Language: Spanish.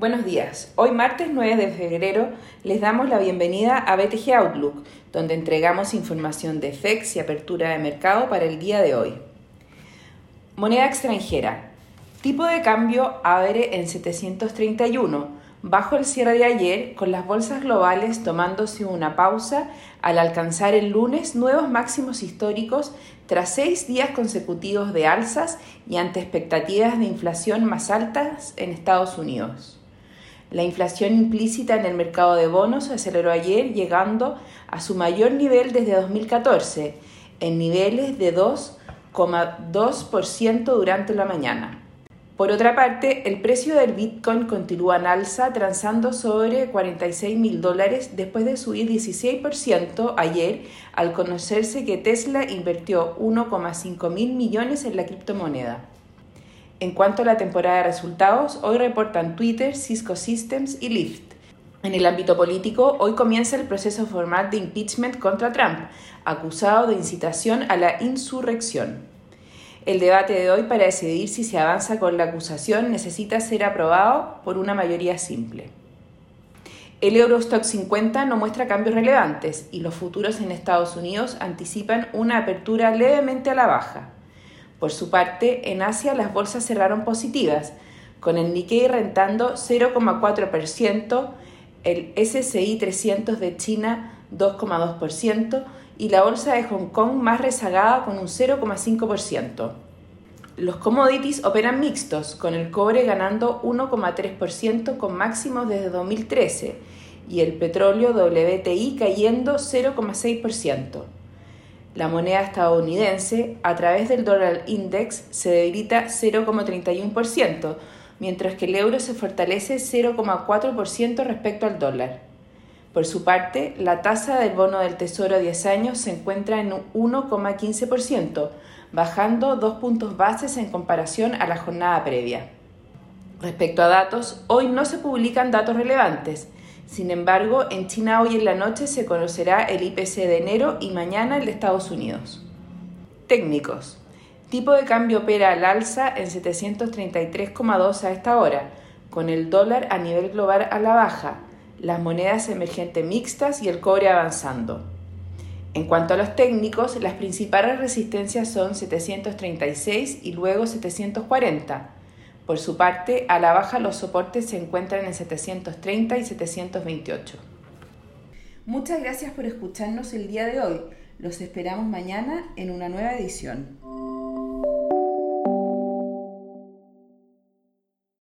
Buenos días. Hoy martes 9 de febrero les damos la bienvenida a BTG Outlook, donde entregamos información de FEX y apertura de mercado para el día de hoy. Moneda extranjera. Tipo de cambio abre en 731 bajo el cierre de ayer, con las bolsas globales tomándose una pausa al alcanzar el lunes nuevos máximos históricos tras seis días consecutivos de alzas y ante expectativas de inflación más altas en Estados Unidos. La inflación implícita en el mercado de bonos se aceleró ayer llegando a su mayor nivel desde 2014, en niveles de 2,2% durante la mañana. Por otra parte, el precio del Bitcoin continúa en alza, transando sobre 46 mil dólares después de subir 16% ayer al conocerse que Tesla invirtió 1,5 mil millones en la criptomoneda. En cuanto a la temporada de resultados, hoy reportan Twitter, Cisco Systems y Lyft. En el ámbito político, hoy comienza el proceso formal de impeachment contra Trump, acusado de incitación a la insurrección. El debate de hoy para decidir si se avanza con la acusación necesita ser aprobado por una mayoría simple. El Eurostock 50 no muestra cambios relevantes y los futuros en Estados Unidos anticipan una apertura levemente a la baja. Por su parte, en Asia las bolsas cerraron positivas, con el Nikkei rentando 0,4%, el SCI 300 de China 2,2%, y la bolsa de Hong Kong más rezagada con un 0,5%. Los commodities operan mixtos, con el cobre ganando 1,3% con máximos desde 2013 y el petróleo WTI cayendo 0,6%. La moneda estadounidense, a través del dólar index, se debilita 0,31%, mientras que el euro se fortalece 0,4% respecto al dólar. Por su parte, la tasa del bono del Tesoro a 10 años se encuentra en 1,15%, bajando dos puntos bases en comparación a la jornada previa. Respecto a datos, hoy no se publican datos relevantes. Sin embargo, en China hoy en la noche se conocerá el IPC de enero y mañana el de Estados Unidos. Técnicos. Tipo de cambio opera al alza en 733,2 a esta hora, con el dólar a nivel global a la baja las monedas emergentes mixtas y el cobre avanzando. En cuanto a los técnicos, las principales resistencias son 736 y luego 740. Por su parte, a la baja los soportes se encuentran en 730 y 728. Muchas gracias por escucharnos el día de hoy. Los esperamos mañana en una nueva edición.